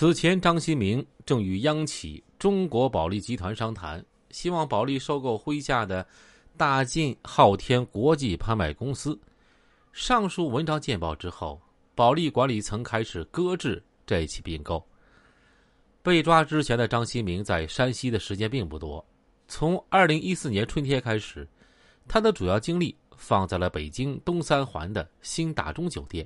此前，张新明正与央企中国保利集团商谈，希望保利收购麾下的大晋昊天国际拍卖公司。上述文章见报之后，保利管理层开始搁置这起并购。被抓之前的张新明在山西的时间并不多，从二零一四年春天开始，他的主要精力放在了北京东三环的新大中酒店。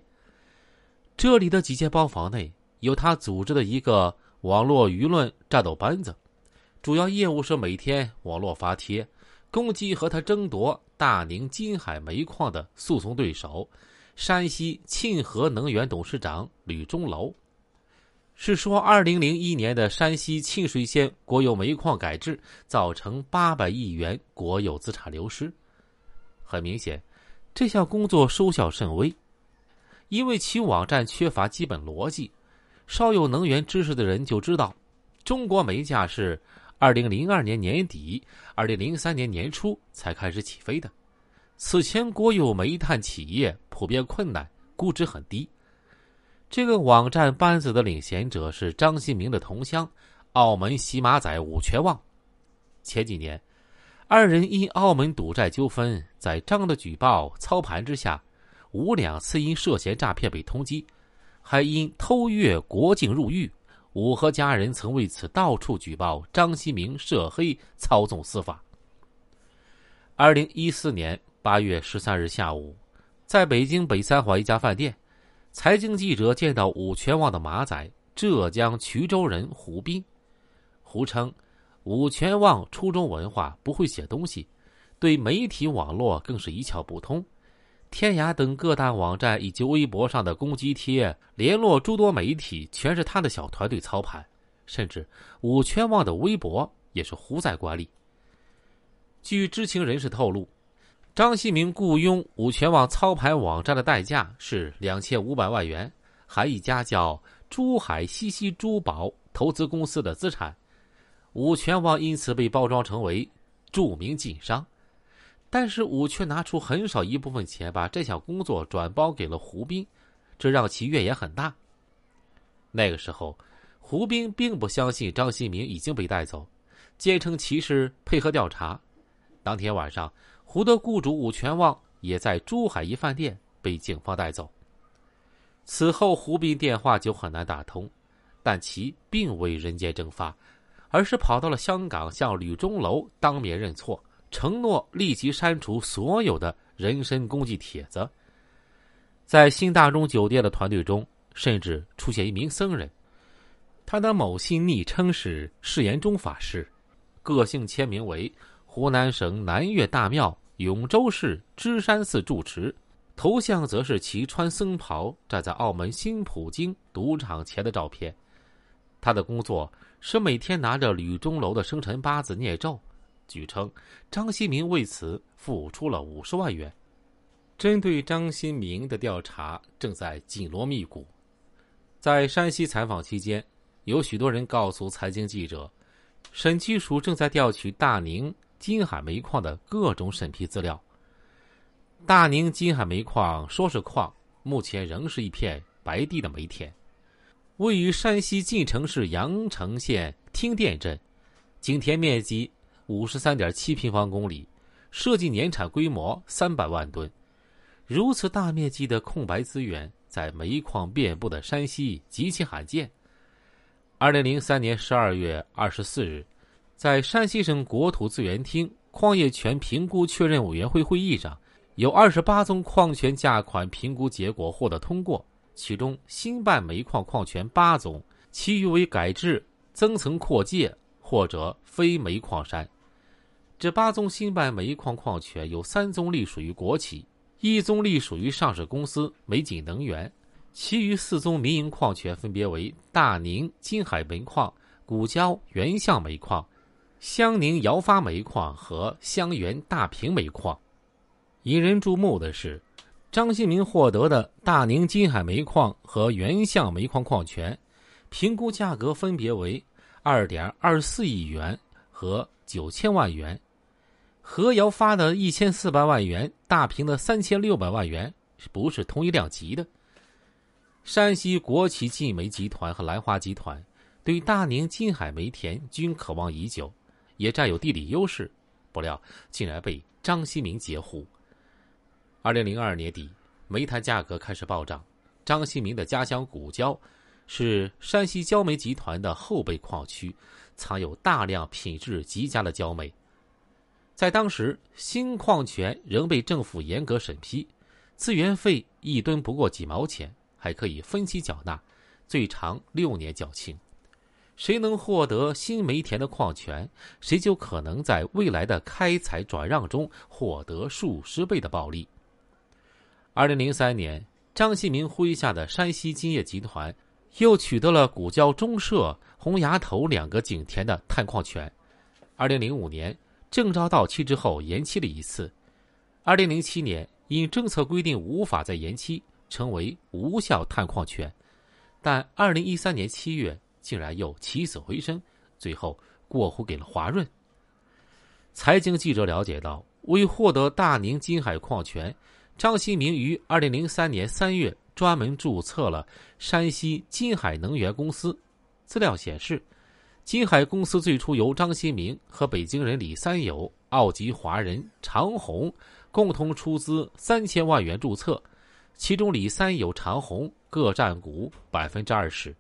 这里的几间包房内。由他组织的一个网络舆论战斗班子，主要业务是每天网络发帖，攻击和他争夺大宁金海煤矿的诉讼对手——山西沁河能源董事长吕钟楼。是说，二零零一年的山西沁水县国有煤矿改制，造成八百亿元国有资产流失。很明显，这项工作收效甚微，因为其网站缺乏基本逻辑。稍有能源知识的人就知道，中国煤价是二零零二年年底、二零零三年年初才开始起飞的。此前，国有煤炭企业普遍困难，估值很低。这个网站班子的领衔者是张新明的同乡，澳门洗马仔武全旺。前几年，二人因澳门赌债纠纷，在张的举报操盘之下，吴两次因涉嫌诈骗被通缉。还因偷越国境入狱，武和家人曾为此到处举报张新明涉黑操纵司法。二零一四年八月十三日下午，在北京北三环一家饭店，财经记者见到武全旺的马仔浙江衢州人胡斌。胡称，武全旺初中文化，不会写东西，对媒体网络更是一窍不通。天涯等各大网站以及微博上的攻击帖，联络诸多媒体，全是他的小团队操盘。甚至武全旺的微博也是胡在管理。据知情人士透露，张新明雇佣武全旺操盘网站的代价是两千五百万元，含一家叫珠海西溪珠宝投资公司的资产。武全旺因此被包装成为著名晋商。但是武却拿出很少一部分钱，把这项工作转包给了胡斌，这让其怨言很大。那个时候，胡斌并不相信张新明已经被带走，坚称其是配合调查。当天晚上，胡的雇主武全旺也在珠海一饭店被警方带走。此后，胡斌电话就很难打通，但其并未人间蒸发，而是跑到了香港向吕钟楼当面认错。承诺立即删除所有的人身攻击帖子。在新大中酒店的团队中，甚至出现一名僧人，他的某信昵称是释延中法师，个性签名为湖南省南岳大庙永州市芝山寺住持，头像则是其穿僧袍站在澳门新普京赌场前的照片。他的工作是每天拿着吕钟楼的生辰八字念咒。据称，张新明为此付出了五十万元。针对张新明的调查正在紧锣密鼓。在山西采访期间，有许多人告诉财经记者，审计署正在调取大宁金海煤矿的各种审批资料。大宁金海煤矿说是矿，目前仍是一片白地的煤田，位于山西晋城市阳城县听店镇，井田面积。五十三点七平方公里，设计年产规模三百万吨。如此大面积的空白资源，在煤矿遍布的山西极其罕见。二零零三年十二月二十四日，在山西省国土资源厅矿业权评估确认委员会会议上，有二十八宗矿权价款评估结果获得通过，其中新办煤矿矿权八宗，其余为改制、增层扩界或者非煤矿山。这八宗新办煤矿矿权有三宗隶属于国企，一宗隶属于上市公司美景能源，其余四宗民营矿权分别为大宁金海煤矿、古交原相煤矿、香宁姚发煤矿和香园大平煤矿。引人注目的是，张新明获得的大宁金海煤矿和原相煤矿矿权，评估价格分别为二点二四亿元和九千万元。何瑶发的一千四百万元，大平的三千六百万元，不是同一量级的。山西国企晋煤集团和兰花集团对大宁金海煤田均渴望已久，也占有地理优势，不料竟然被张新明截胡。二零零二年底，煤炭价格开始暴涨。张新明的家乡古交是山西焦煤集团的后备矿区，藏有大量品质极佳的焦煤。在当时，新矿权仍被政府严格审批，资源费一吨不过几毛钱。还可以分期缴纳，最长六年缴清。谁能获得新煤田的矿权，谁就可能在未来的开采转让中获得数十倍的暴利。二零零三年，张新明麾下的山西金业集团又取得了古交中社、洪崖头两个井田的探矿权。二零零五年，证照到期之后延期了一次。二零零七年，因政策规定无法再延期。成为无效探矿权，但二零一三年七月竟然又起死回生，最后过户给了华润。财经记者了解到，为获得大宁金海矿权，张新明于二零零三年三月专门注册了山西金海能源公司。资料显示，金海公司最初由张新民和北京人李三友、澳籍华人常红共同出资三千万元注册。其中，李三友、长虹各占股百分之二十。